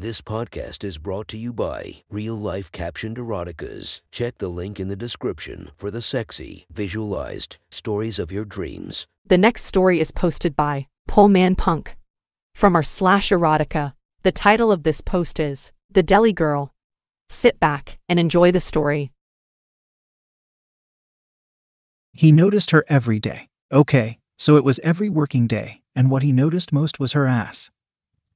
This podcast is brought to you by Real Life Captioned Eroticas. Check the link in the description for the sexy, visualized stories of your dreams. The next story is posted by Pullman Punk. From our slash erotica, the title of this post is The Deli Girl. Sit back and enjoy the story. He noticed her every day. Okay, so it was every working day, and what he noticed most was her ass.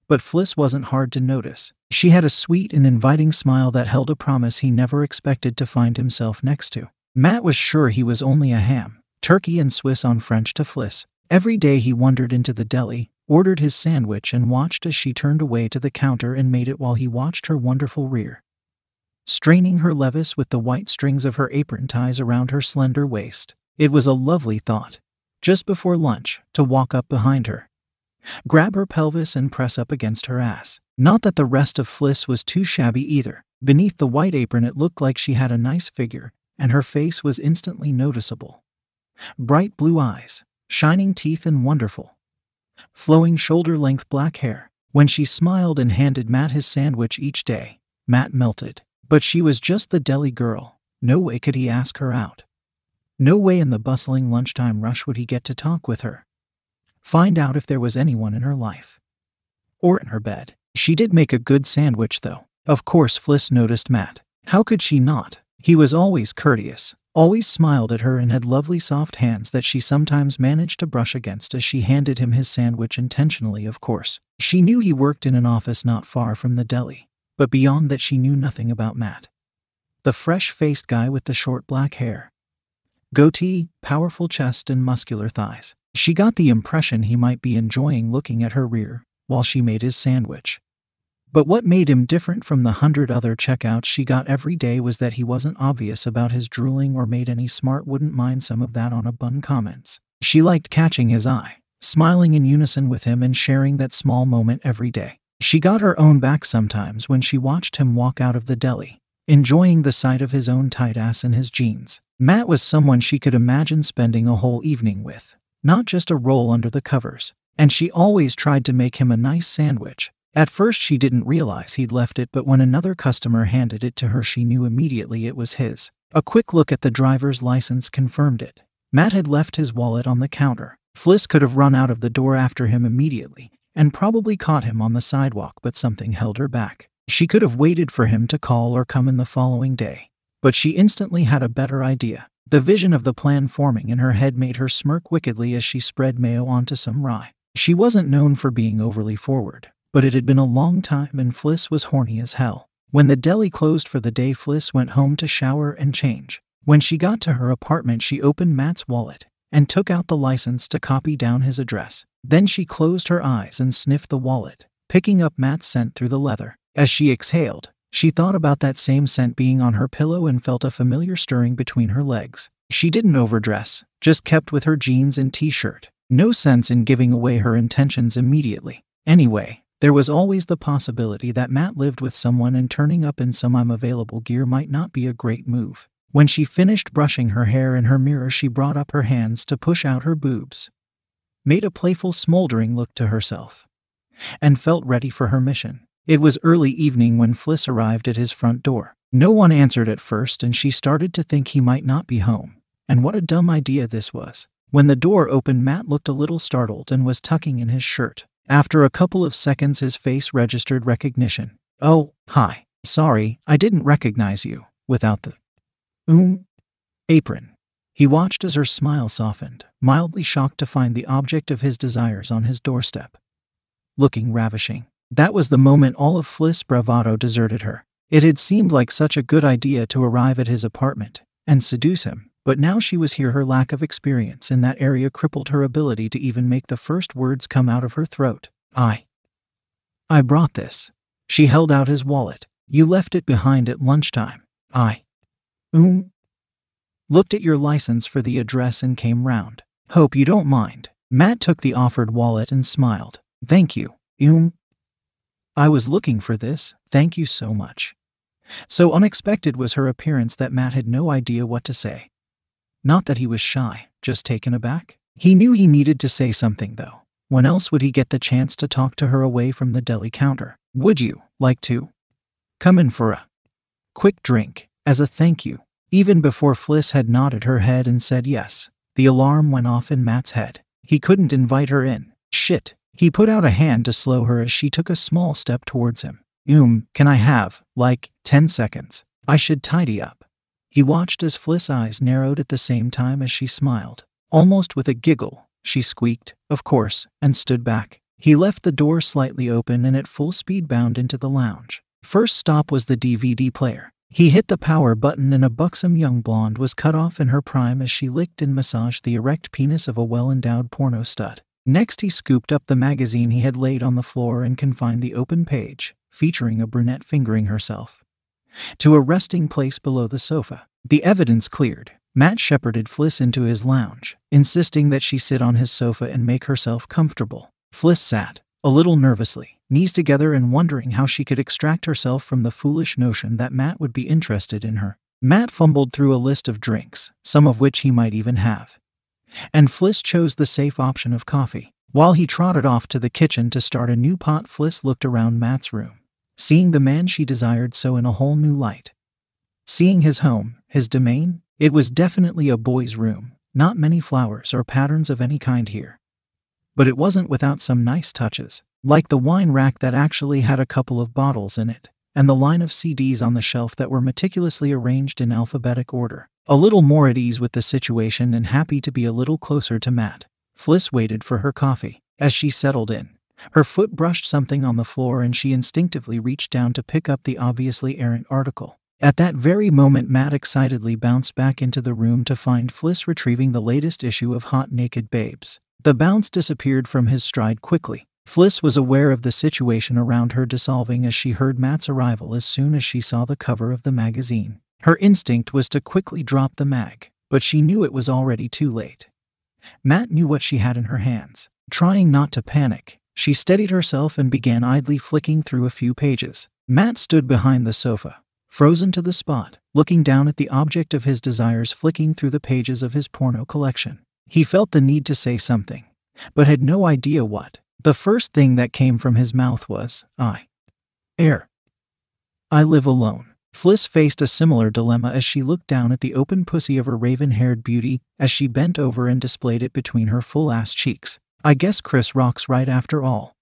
But Fliss wasn't hard to notice. She had a sweet and inviting smile that held a promise he never expected to find himself next to. Matt was sure he was only a ham, turkey and Swiss on French to Fliss. Every day he wandered into the deli, ordered his sandwich, and watched as she turned away to the counter and made it while he watched her wonderful rear. Straining her levis with the white strings of her apron ties around her slender waist. It was a lovely thought. Just before lunch, to walk up behind her, grab her pelvis and press up against her ass. Not that the rest of Fliss was too shabby either. Beneath the white apron, it looked like she had a nice figure, and her face was instantly noticeable. Bright blue eyes, shining teeth, and wonderful, flowing shoulder length black hair. When she smiled and handed Matt his sandwich each day, Matt melted. But she was just the deli girl. No way could he ask her out. No way in the bustling lunchtime rush would he get to talk with her. Find out if there was anyone in her life. Or in her bed. She did make a good sandwich, though. Of course, Fliss noticed Matt. How could she not? He was always courteous, always smiled at her, and had lovely soft hands that she sometimes managed to brush against as she handed him his sandwich intentionally, of course. She knew he worked in an office not far from the deli, but beyond that, she knew nothing about Matt. The fresh faced guy with the short black hair, goatee, powerful chest, and muscular thighs. She got the impression he might be enjoying looking at her rear while she made his sandwich. But what made him different from the hundred other checkouts she got every day was that he wasn't obvious about his drooling or made any smart wouldn't mind some of that on a bun comments. She liked catching his eye, smiling in unison with him and sharing that small moment every day. She got her own back sometimes when she watched him walk out of the deli, enjoying the sight of his own tight ass in his jeans. Matt was someone she could imagine spending a whole evening with, not just a roll under the covers. And she always tried to make him a nice sandwich. At first, she didn't realize he'd left it, but when another customer handed it to her, she knew immediately it was his. A quick look at the driver's license confirmed it. Matt had left his wallet on the counter. Fliss could have run out of the door after him immediately and probably caught him on the sidewalk, but something held her back. She could have waited for him to call or come in the following day. But she instantly had a better idea. The vision of the plan forming in her head made her smirk wickedly as she spread mayo onto some rye. She wasn't known for being overly forward, but it had been a long time and Fliss was horny as hell. When the deli closed for the day, Fliss went home to shower and change. When she got to her apartment, she opened Matt's wallet and took out the license to copy down his address. Then she closed her eyes and sniffed the wallet, picking up Matt's scent through the leather. As she exhaled, she thought about that same scent being on her pillow and felt a familiar stirring between her legs. She didn't overdress, just kept with her jeans and t shirt. No sense in giving away her intentions immediately. Anyway, there was always the possibility that Matt lived with someone and turning up in some I'm available gear might not be a great move. When she finished brushing her hair in her mirror, she brought up her hands to push out her boobs, made a playful, smoldering look to herself, and felt ready for her mission. It was early evening when Fliss arrived at his front door. No one answered at first, and she started to think he might not be home. And what a dumb idea this was. When the door opened, Matt looked a little startled and was tucking in his shirt. After a couple of seconds, his face registered recognition. Oh, hi. Sorry, I didn't recognize you. Without the um apron. He watched as her smile softened, mildly shocked to find the object of his desires on his doorstep. Looking ravishing. That was the moment all of Fliss' bravado deserted her. It had seemed like such a good idea to arrive at his apartment and seduce him, but now she was here, her lack of experience in that area crippled her ability to even make the first words come out of her throat. I. I brought this. She held out his wallet. You left it behind at lunchtime. I. Um. Looked at your license for the address and came round. Hope you don't mind. Matt took the offered wallet and smiled. Thank you. Um. I was looking for this, thank you so much. So unexpected was her appearance that Matt had no idea what to say. Not that he was shy, just taken aback. He knew he needed to say something, though. When else would he get the chance to talk to her away from the deli counter? Would you like to come in for a quick drink as a thank you? Even before Fliss had nodded her head and said yes, the alarm went off in Matt's head. He couldn't invite her in. Shit. He put out a hand to slow her as she took a small step towards him. Um, can I have, like, 10 seconds? I should tidy up. He watched as Fliss' eyes narrowed at the same time as she smiled. Almost with a giggle, she squeaked, of course, and stood back. He left the door slightly open and at full speed bound into the lounge. First stop was the DVD player. He hit the power button and a buxom young blonde was cut off in her prime as she licked and massaged the erect penis of a well endowed porno stud. Next, he scooped up the magazine he had laid on the floor and confined the open page, featuring a brunette fingering herself, to a resting place below the sofa. The evidence cleared. Matt shepherded Fliss into his lounge, insisting that she sit on his sofa and make herself comfortable. Fliss sat, a little nervously, knees together and wondering how she could extract herself from the foolish notion that Matt would be interested in her. Matt fumbled through a list of drinks, some of which he might even have. And Fliss chose the safe option of coffee. While he trotted off to the kitchen to start a new pot, Fliss looked around Matt's room, seeing the man she desired so in a whole new light. Seeing his home, his domain, it was definitely a boy's room, not many flowers or patterns of any kind here. But it wasn't without some nice touches, like the wine rack that actually had a couple of bottles in it, and the line of CDs on the shelf that were meticulously arranged in alphabetic order. A little more at ease with the situation and happy to be a little closer to Matt, Fliss waited for her coffee. As she settled in, her foot brushed something on the floor and she instinctively reached down to pick up the obviously errant article. At that very moment, Matt excitedly bounced back into the room to find Fliss retrieving the latest issue of Hot Naked Babes. The bounce disappeared from his stride quickly. Fliss was aware of the situation around her dissolving as she heard Matt's arrival as soon as she saw the cover of the magazine. Her instinct was to quickly drop the mag, but she knew it was already too late. Matt knew what she had in her hands. Trying not to panic, she steadied herself and began idly flicking through a few pages. Matt stood behind the sofa, frozen to the spot, looking down at the object of his desires flicking through the pages of his porno collection. He felt the need to say something, but had no idea what. The first thing that came from his mouth was, I. Air. I live alone. Fliss faced a similar dilemma as she looked down at the open pussy of her raven haired beauty as she bent over and displayed it between her full ass cheeks. I guess Chris Rock's right after all.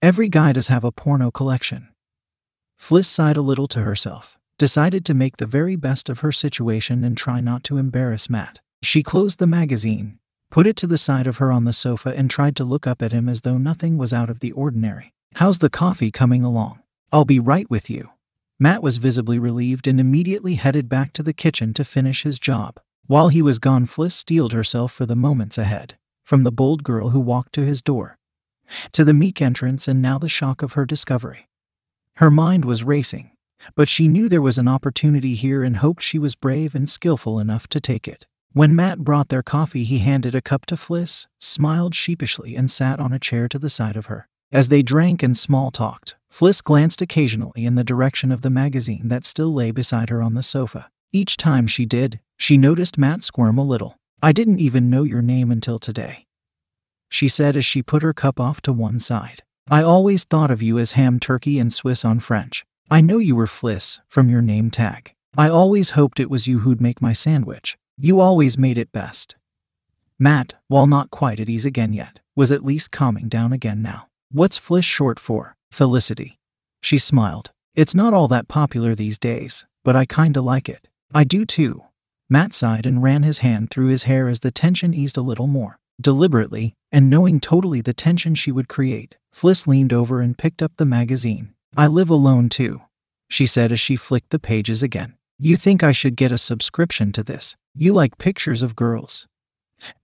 Every guy does have a porno collection. Fliss sighed a little to herself, decided to make the very best of her situation and try not to embarrass Matt. She closed the magazine, put it to the side of her on the sofa, and tried to look up at him as though nothing was out of the ordinary. How's the coffee coming along? I'll be right with you. Matt was visibly relieved and immediately headed back to the kitchen to finish his job. While he was gone, Fliss steeled herself for the moments ahead, from the bold girl who walked to his door, to the meek entrance and now the shock of her discovery. Her mind was racing, but she knew there was an opportunity here and hoped she was brave and skillful enough to take it. When Matt brought their coffee, he handed a cup to Fliss, smiled sheepishly, and sat on a chair to the side of her. As they drank and small talked, Fliss glanced occasionally in the direction of the magazine that still lay beside her on the sofa. Each time she did, she noticed Matt squirm a little. I didn't even know your name until today. She said as she put her cup off to one side. I always thought of you as ham turkey and Swiss on French. I know you were Fliss from your name tag. I always hoped it was you who'd make my sandwich. You always made it best. Matt, while not quite at ease again yet, was at least calming down again now. What's Fliss short for? Felicity. She smiled. It's not all that popular these days, but I kinda like it. I do too. Matt sighed and ran his hand through his hair as the tension eased a little more. Deliberately, and knowing totally the tension she would create, Fliss leaned over and picked up the magazine. I live alone too, she said as she flicked the pages again. You think I should get a subscription to this? You like pictures of girls?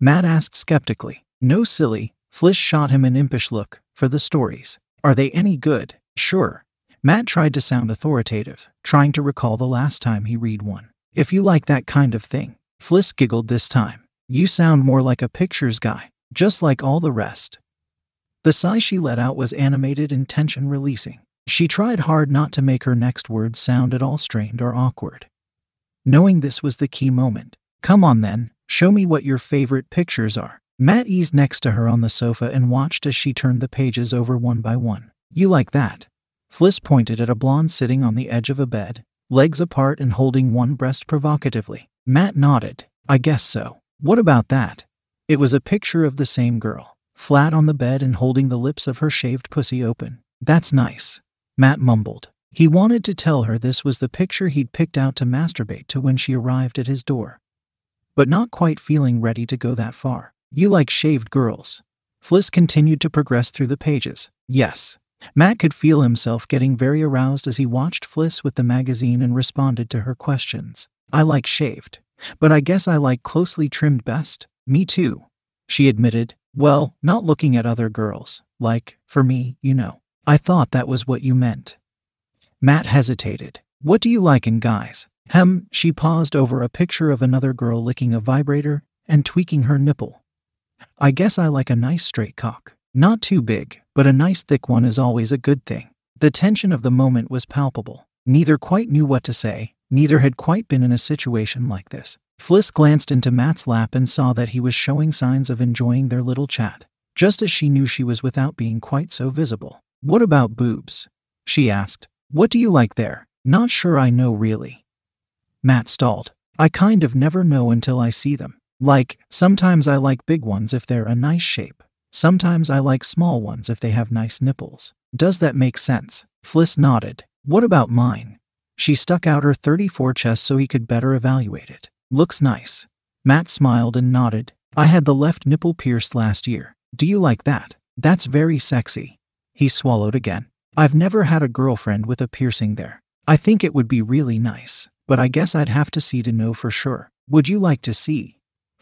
Matt asked skeptically. No, silly. Fliss shot him an impish look. For the stories. Are they any good? Sure. Matt tried to sound authoritative, trying to recall the last time he read one. If you like that kind of thing. Fliss giggled this time. You sound more like a pictures guy, just like all the rest. The sigh she let out was animated and tension releasing. She tried hard not to make her next words sound at all strained or awkward. Knowing this was the key moment. Come on then, show me what your favorite pictures are. Matt eased next to her on the sofa and watched as she turned the pages over one by one. You like that? Fliss pointed at a blonde sitting on the edge of a bed, legs apart and holding one breast provocatively. Matt nodded. I guess so. What about that? It was a picture of the same girl, flat on the bed and holding the lips of her shaved pussy open. That's nice. Matt mumbled. He wanted to tell her this was the picture he'd picked out to masturbate to when she arrived at his door. But not quite feeling ready to go that far. You like shaved girls. Fliss continued to progress through the pages. Yes. Matt could feel himself getting very aroused as he watched Fliss with the magazine and responded to her questions. I like shaved. But I guess I like closely trimmed best. Me too. She admitted. Well, not looking at other girls. Like, for me, you know. I thought that was what you meant. Matt hesitated. What do you like in guys? Hem, she paused over a picture of another girl licking a vibrator and tweaking her nipple. I guess I like a nice straight cock. Not too big, but a nice thick one is always a good thing. The tension of the moment was palpable. Neither quite knew what to say, neither had quite been in a situation like this. Fliss glanced into Matt's lap and saw that he was showing signs of enjoying their little chat, just as she knew she was without being quite so visible. What about boobs? She asked. What do you like there? Not sure I know really. Matt stalled. I kind of never know until I see them. Like, sometimes I like big ones if they're a nice shape. Sometimes I like small ones if they have nice nipples. Does that make sense? Fliss nodded. What about mine? She stuck out her 34 chest so he could better evaluate it. Looks nice. Matt smiled and nodded. I had the left nipple pierced last year. Do you like that? That's very sexy. He swallowed again. I've never had a girlfriend with a piercing there. I think it would be really nice, but I guess I'd have to see to know for sure. Would you like to see?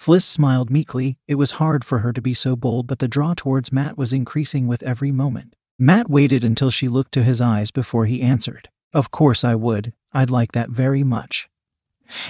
Fliss smiled meekly. It was hard for her to be so bold, but the draw towards Matt was increasing with every moment. Matt waited until she looked to his eyes before he answered. Of course I would. I'd like that very much.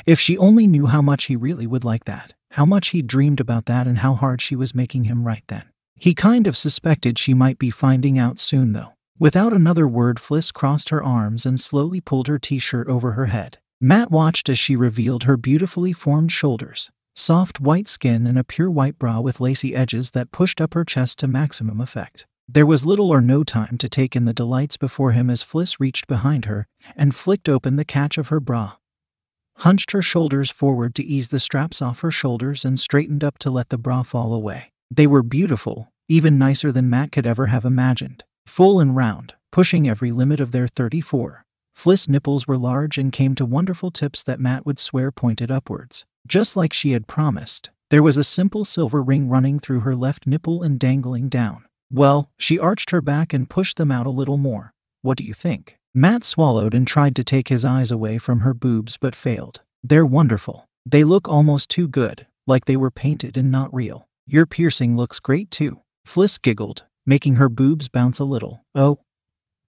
If she only knew how much he really would like that, how much he dreamed about that, and how hard she was making him right then. He kind of suspected she might be finding out soon, though. Without another word, Fliss crossed her arms and slowly pulled her t shirt over her head. Matt watched as she revealed her beautifully formed shoulders, soft white skin, and a pure white bra with lacy edges that pushed up her chest to maximum effect. There was little or no time to take in the delights before him as Fliss reached behind her and flicked open the catch of her bra, hunched her shoulders forward to ease the straps off her shoulders, and straightened up to let the bra fall away. They were beautiful, even nicer than Matt could ever have imagined. Full and round, pushing every limit of their 34. Fliss nipples were large and came to wonderful tips that Matt would swear pointed upwards. Just like she had promised, there was a simple silver ring running through her left nipple and dangling down. Well, she arched her back and pushed them out a little more. What do you think? Matt swallowed and tried to take his eyes away from her boobs but failed. They're wonderful. They look almost too good, like they were painted and not real. Your piercing looks great too. Fliss giggled, making her boobs bounce a little. Oh,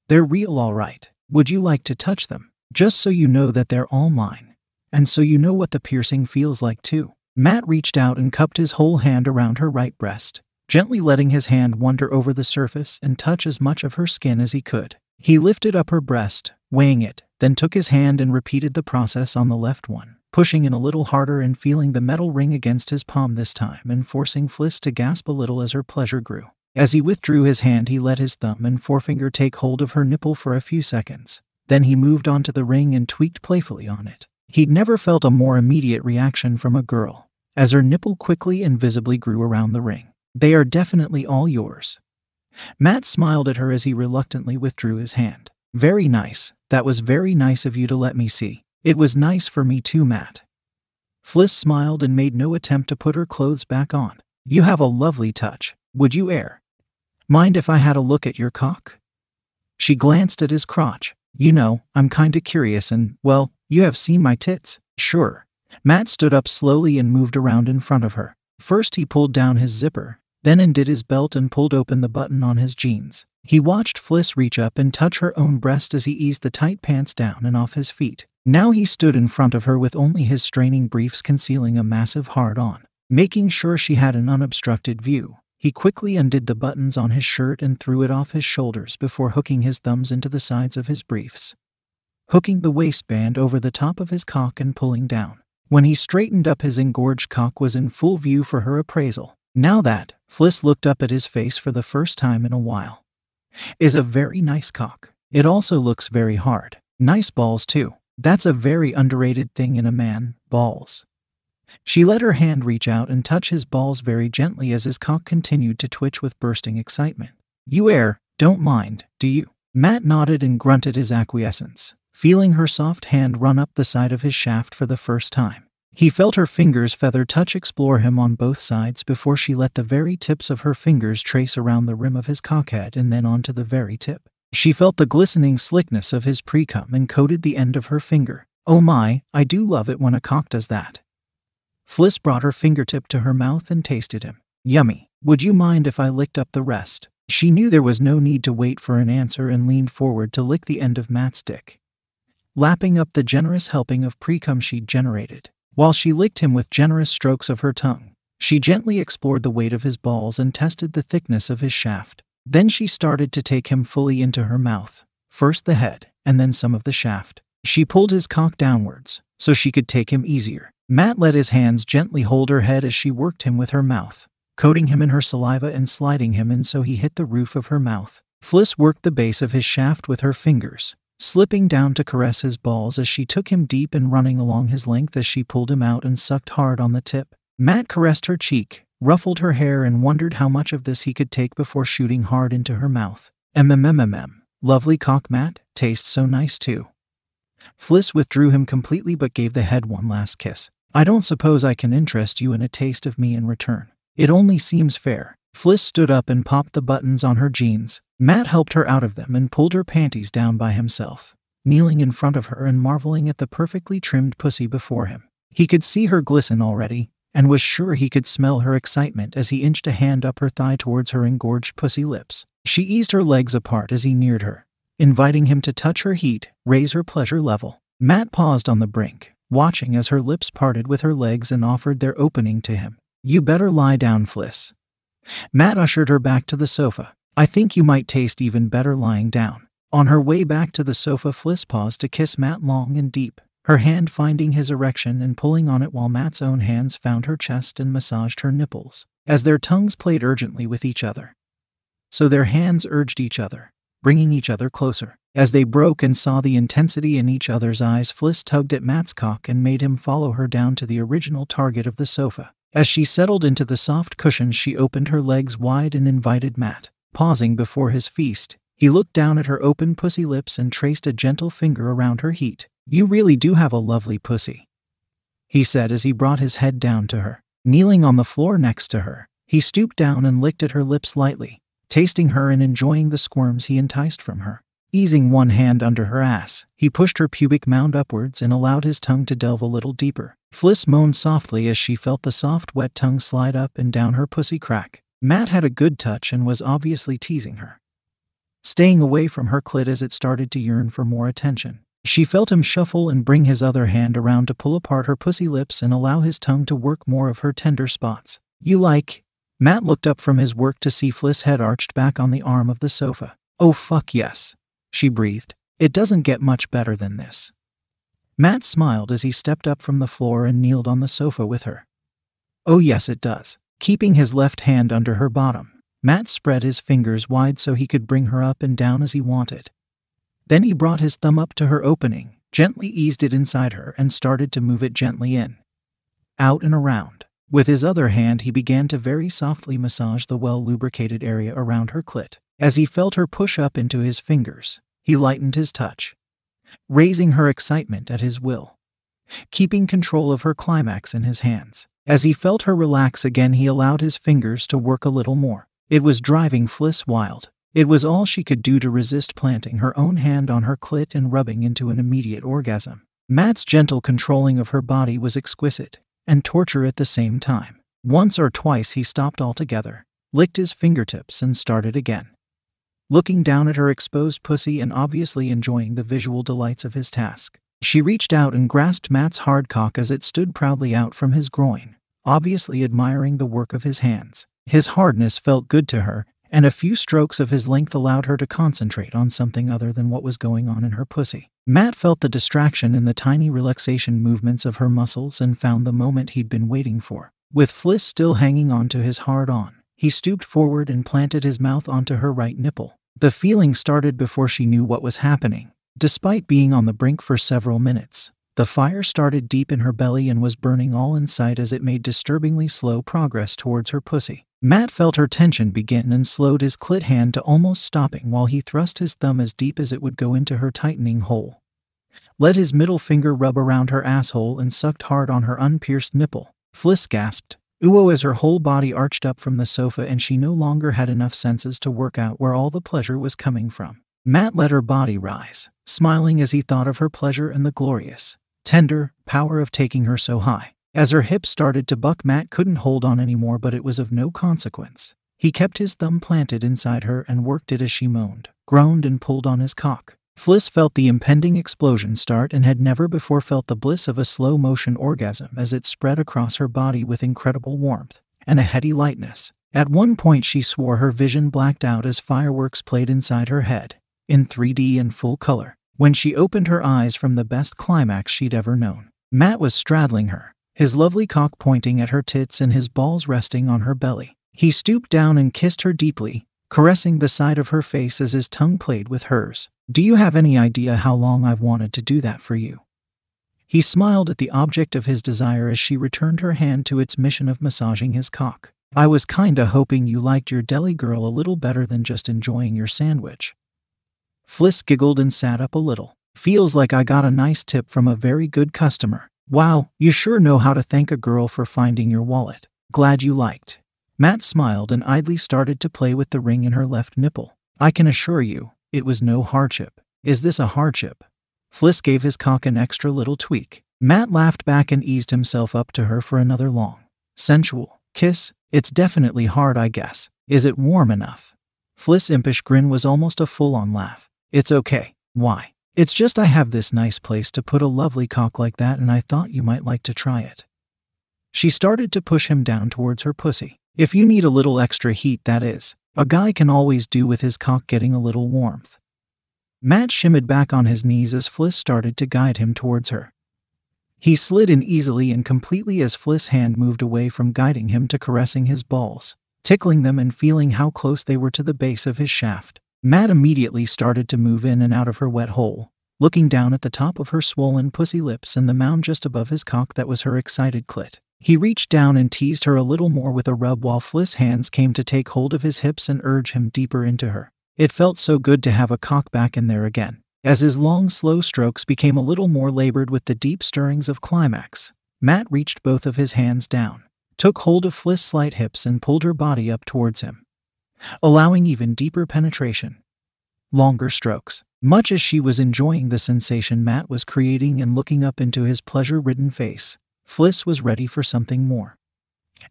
they're real all right. Would you like to touch them? Just so you know that they're all mine. And so you know what the piercing feels like too. Matt reached out and cupped his whole hand around her right breast, gently letting his hand wander over the surface and touch as much of her skin as he could. He lifted up her breast, weighing it, then took his hand and repeated the process on the left one, pushing in a little harder and feeling the metal ring against his palm this time and forcing Fliss to gasp a little as her pleasure grew. As he withdrew his hand, he let his thumb and forefinger take hold of her nipple for a few seconds. Then he moved on to the ring and tweaked playfully on it. He'd never felt a more immediate reaction from a girl, as her nipple quickly and visibly grew around the ring. They are definitely all yours. Matt smiled at her as he reluctantly withdrew his hand. Very nice. That was very nice of you to let me see. It was nice for me too, Matt. Fliss smiled and made no attempt to put her clothes back on. You have a lovely touch. Would you air? Mind if I had a look at your cock? She glanced at his crotch. You know, I'm kinda curious and, well, you have seen my tits. Sure. Matt stood up slowly and moved around in front of her. First, he pulled down his zipper, then undid his belt and pulled open the button on his jeans. He watched Fliss reach up and touch her own breast as he eased the tight pants down and off his feet. Now he stood in front of her with only his straining briefs concealing a massive hard on. Making sure she had an unobstructed view, he quickly undid the buttons on his shirt and threw it off his shoulders before hooking his thumbs into the sides of his briefs, hooking the waistband over the top of his cock and pulling down. When he straightened up, his engorged cock was in full view for her appraisal. Now that, Fliss looked up at his face for the first time in a while. Is a very nice cock. It also looks very hard. Nice balls, too. That's a very underrated thing in a man balls. She let her hand reach out and touch his balls very gently as his cock continued to twitch with bursting excitement. You air, don't mind, do you? Matt nodded and grunted his acquiescence, feeling her soft hand run up the side of his shaft for the first time. He felt her fingers' feather touch explore him on both sides before she let the very tips of her fingers trace around the rim of his cockhead and then onto the very tip. She felt the glistening slickness of his precum and coated the end of her finger. Oh my, I do love it when a cock does that. Fliss brought her fingertip to her mouth and tasted him. Yummy. Would you mind if I licked up the rest? She knew there was no need to wait for an answer and leaned forward to lick the end of Matt's dick, lapping up the generous helping of precum she'd generated. While she licked him with generous strokes of her tongue, she gently explored the weight of his balls and tested the thickness of his shaft. Then she started to take him fully into her mouth, first the head, and then some of the shaft. She pulled his cock downwards, so she could take him easier. Matt let his hands gently hold her head as she worked him with her mouth, coating him in her saliva and sliding him in so he hit the roof of her mouth. Fliss worked the base of his shaft with her fingers, slipping down to caress his balls as she took him deep and running along his length as she pulled him out and sucked hard on the tip. Matt caressed her cheek, ruffled her hair, and wondered how much of this he could take before shooting hard into her mouth. MMMMM. Lovely cock, Matt. Tastes so nice, too. Fliss withdrew him completely but gave the head one last kiss. I don't suppose I can interest you in a taste of me in return. It only seems fair. Fliss stood up and popped the buttons on her jeans. Matt helped her out of them and pulled her panties down by himself, kneeling in front of her and marveling at the perfectly trimmed pussy before him. He could see her glisten already, and was sure he could smell her excitement as he inched a hand up her thigh towards her engorged pussy lips. She eased her legs apart as he neared her, inviting him to touch her heat, raise her pleasure level. Matt paused on the brink, watching as her lips parted with her legs and offered their opening to him. You better lie down, Fliss. Matt ushered her back to the sofa. I think you might taste even better lying down. On her way back to the sofa, Fliss paused to kiss Matt long and deep, her hand finding his erection and pulling on it while Matt's own hands found her chest and massaged her nipples, as their tongues played urgently with each other. So their hands urged each other, bringing each other closer. As they broke and saw the intensity in each other's eyes, Fliss tugged at Matt's cock and made him follow her down to the original target of the sofa. As she settled into the soft cushions, she opened her legs wide and invited Matt. Pausing before his feast, he looked down at her open pussy lips and traced a gentle finger around her heat. You really do have a lovely pussy, he said as he brought his head down to her. Kneeling on the floor next to her, he stooped down and licked at her lips lightly, tasting her and enjoying the squirms he enticed from her. Easing one hand under her ass, he pushed her pubic mound upwards and allowed his tongue to delve a little deeper. Fliss moaned softly as she felt the soft, wet tongue slide up and down her pussy crack. Matt had a good touch and was obviously teasing her, staying away from her clit as it started to yearn for more attention. She felt him shuffle and bring his other hand around to pull apart her pussy lips and allow his tongue to work more of her tender spots. You like? Matt looked up from his work to see Fliss head arched back on the arm of the sofa. Oh fuck yes she breathed. It doesn't get much better than this. Matt smiled as he stepped up from the floor and kneeled on the sofa with her. Oh, yes, it does. Keeping his left hand under her bottom, Matt spread his fingers wide so he could bring her up and down as he wanted. Then he brought his thumb up to her opening, gently eased it inside her, and started to move it gently in, out, and around. With his other hand, he began to very softly massage the well lubricated area around her clit. As he felt her push up into his fingers, he lightened his touch, raising her excitement at his will, keeping control of her climax in his hands. As he felt her relax again, he allowed his fingers to work a little more. It was driving Fliss wild. It was all she could do to resist planting her own hand on her clit and rubbing into an immediate orgasm. Matt's gentle controlling of her body was exquisite and torture at the same time. Once or twice he stopped altogether, licked his fingertips, and started again looking down at her exposed pussy and obviously enjoying the visual delights of his task. She reached out and grasped Matt's hard cock as it stood proudly out from his groin, obviously admiring the work of his hands. His hardness felt good to her, and a few strokes of his length allowed her to concentrate on something other than what was going on in her pussy. Matt felt the distraction in the tiny relaxation movements of her muscles and found the moment he'd been waiting for. With Fliss still hanging onto his hard on, he stooped forward and planted his mouth onto her right nipple. The feeling started before she knew what was happening. Despite being on the brink for several minutes, the fire started deep in her belly and was burning all in sight as it made disturbingly slow progress towards her pussy. Matt felt her tension begin and slowed his clit hand to almost stopping while he thrust his thumb as deep as it would go into her tightening hole. Let his middle finger rub around her asshole and sucked hard on her unpierced nipple. Fliss gasped, Uo as her whole body arched up from the sofa and she no longer had enough senses to work out where all the pleasure was coming from. Matt let her body rise, smiling as he thought of her pleasure and the glorious, tender power of taking her so high. As her hips started to buck, Matt couldn't hold on anymore, but it was of no consequence. He kept his thumb planted inside her and worked it as she moaned, groaned, and pulled on his cock. Fliss felt the impending explosion start and had never before felt the bliss of a slow motion orgasm as it spread across her body with incredible warmth and a heady lightness. At one point, she swore her vision blacked out as fireworks played inside her head, in 3D and full color, when she opened her eyes from the best climax she'd ever known. Matt was straddling her, his lovely cock pointing at her tits and his balls resting on her belly. He stooped down and kissed her deeply, caressing the side of her face as his tongue played with hers. Do you have any idea how long I've wanted to do that for you? He smiled at the object of his desire as she returned her hand to its mission of massaging his cock. I was kinda hoping you liked your deli girl a little better than just enjoying your sandwich. Fliss giggled and sat up a little. Feels like I got a nice tip from a very good customer. Wow, you sure know how to thank a girl for finding your wallet. Glad you liked. Matt smiled and idly started to play with the ring in her left nipple. I can assure you, it was no hardship. Is this a hardship? Fliss gave his cock an extra little tweak. Matt laughed back and eased himself up to her for another long, sensual kiss. It's definitely hard, I guess. Is it warm enough? Fliss' impish grin was almost a full on laugh. It's okay. Why? It's just I have this nice place to put a lovely cock like that, and I thought you might like to try it. She started to push him down towards her pussy. If you need a little extra heat, that is. A guy can always do with his cock getting a little warmth. Matt shimmied back on his knees as Fliss started to guide him towards her. He slid in easily and completely as Fliss' hand moved away from guiding him to caressing his balls, tickling them and feeling how close they were to the base of his shaft. Matt immediately started to move in and out of her wet hole, looking down at the top of her swollen pussy lips and the mound just above his cock that was her excited clit. He reached down and teased her a little more with a rub while Fliss' hands came to take hold of his hips and urge him deeper into her. It felt so good to have a cock back in there again. As his long, slow strokes became a little more labored with the deep stirrings of climax, Matt reached both of his hands down, took hold of Fliss' slight hips, and pulled her body up towards him, allowing even deeper penetration. Longer strokes. Much as she was enjoying the sensation Matt was creating and looking up into his pleasure ridden face, Fliss was ready for something more.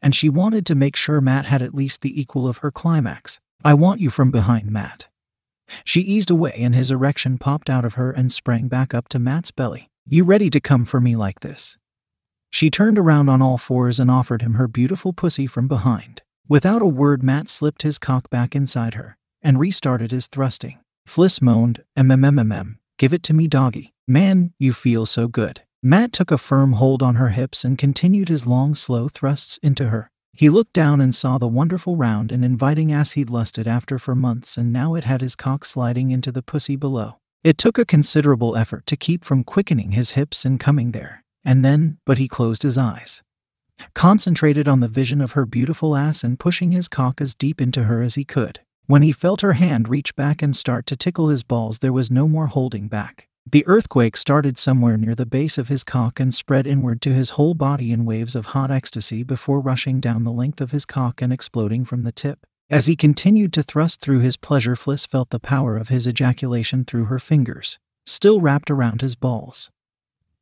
And she wanted to make sure Matt had at least the equal of her climax. I want you from behind, Matt. She eased away and his erection popped out of her and sprang back up to Matt's belly. You ready to come for me like this? She turned around on all fours and offered him her beautiful pussy from behind. Without a word, Matt slipped his cock back inside her and restarted his thrusting. Fliss moaned, MMMMM, give it to me, doggy. Man, you feel so good. Matt took a firm hold on her hips and continued his long, slow thrusts into her. He looked down and saw the wonderful round and inviting ass he'd lusted after for months, and now it had his cock sliding into the pussy below. It took a considerable effort to keep from quickening his hips and coming there, and then, but he closed his eyes. Concentrated on the vision of her beautiful ass and pushing his cock as deep into her as he could. When he felt her hand reach back and start to tickle his balls, there was no more holding back. The earthquake started somewhere near the base of his cock and spread inward to his whole body in waves of hot ecstasy before rushing down the length of his cock and exploding from the tip. As he continued to thrust through his pleasure, Fliss felt the power of his ejaculation through her fingers, still wrapped around his balls.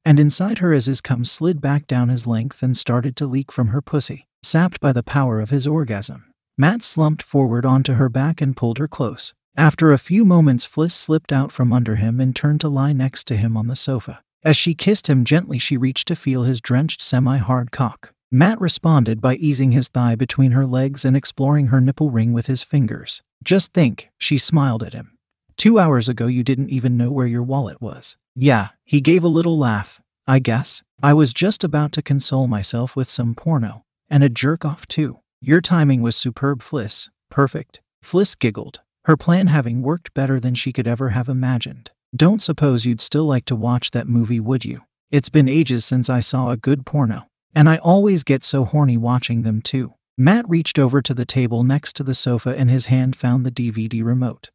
And inside her as his cum slid back down his length and started to leak from her pussy, sapped by the power of his orgasm. Matt slumped forward onto her back and pulled her close. After a few moments, Fliss slipped out from under him and turned to lie next to him on the sofa. As she kissed him gently, she reached to feel his drenched semi hard cock. Matt responded by easing his thigh between her legs and exploring her nipple ring with his fingers. Just think, she smiled at him. Two hours ago, you didn't even know where your wallet was. Yeah, he gave a little laugh. I guess. I was just about to console myself with some porno And a jerk off, too. Your timing was superb, Fliss. Perfect. Fliss giggled, her plan having worked better than she could ever have imagined. Don't suppose you'd still like to watch that movie, would you? It's been ages since I saw a good porno. And I always get so horny watching them, too. Matt reached over to the table next to the sofa and his hand found the DVD remote.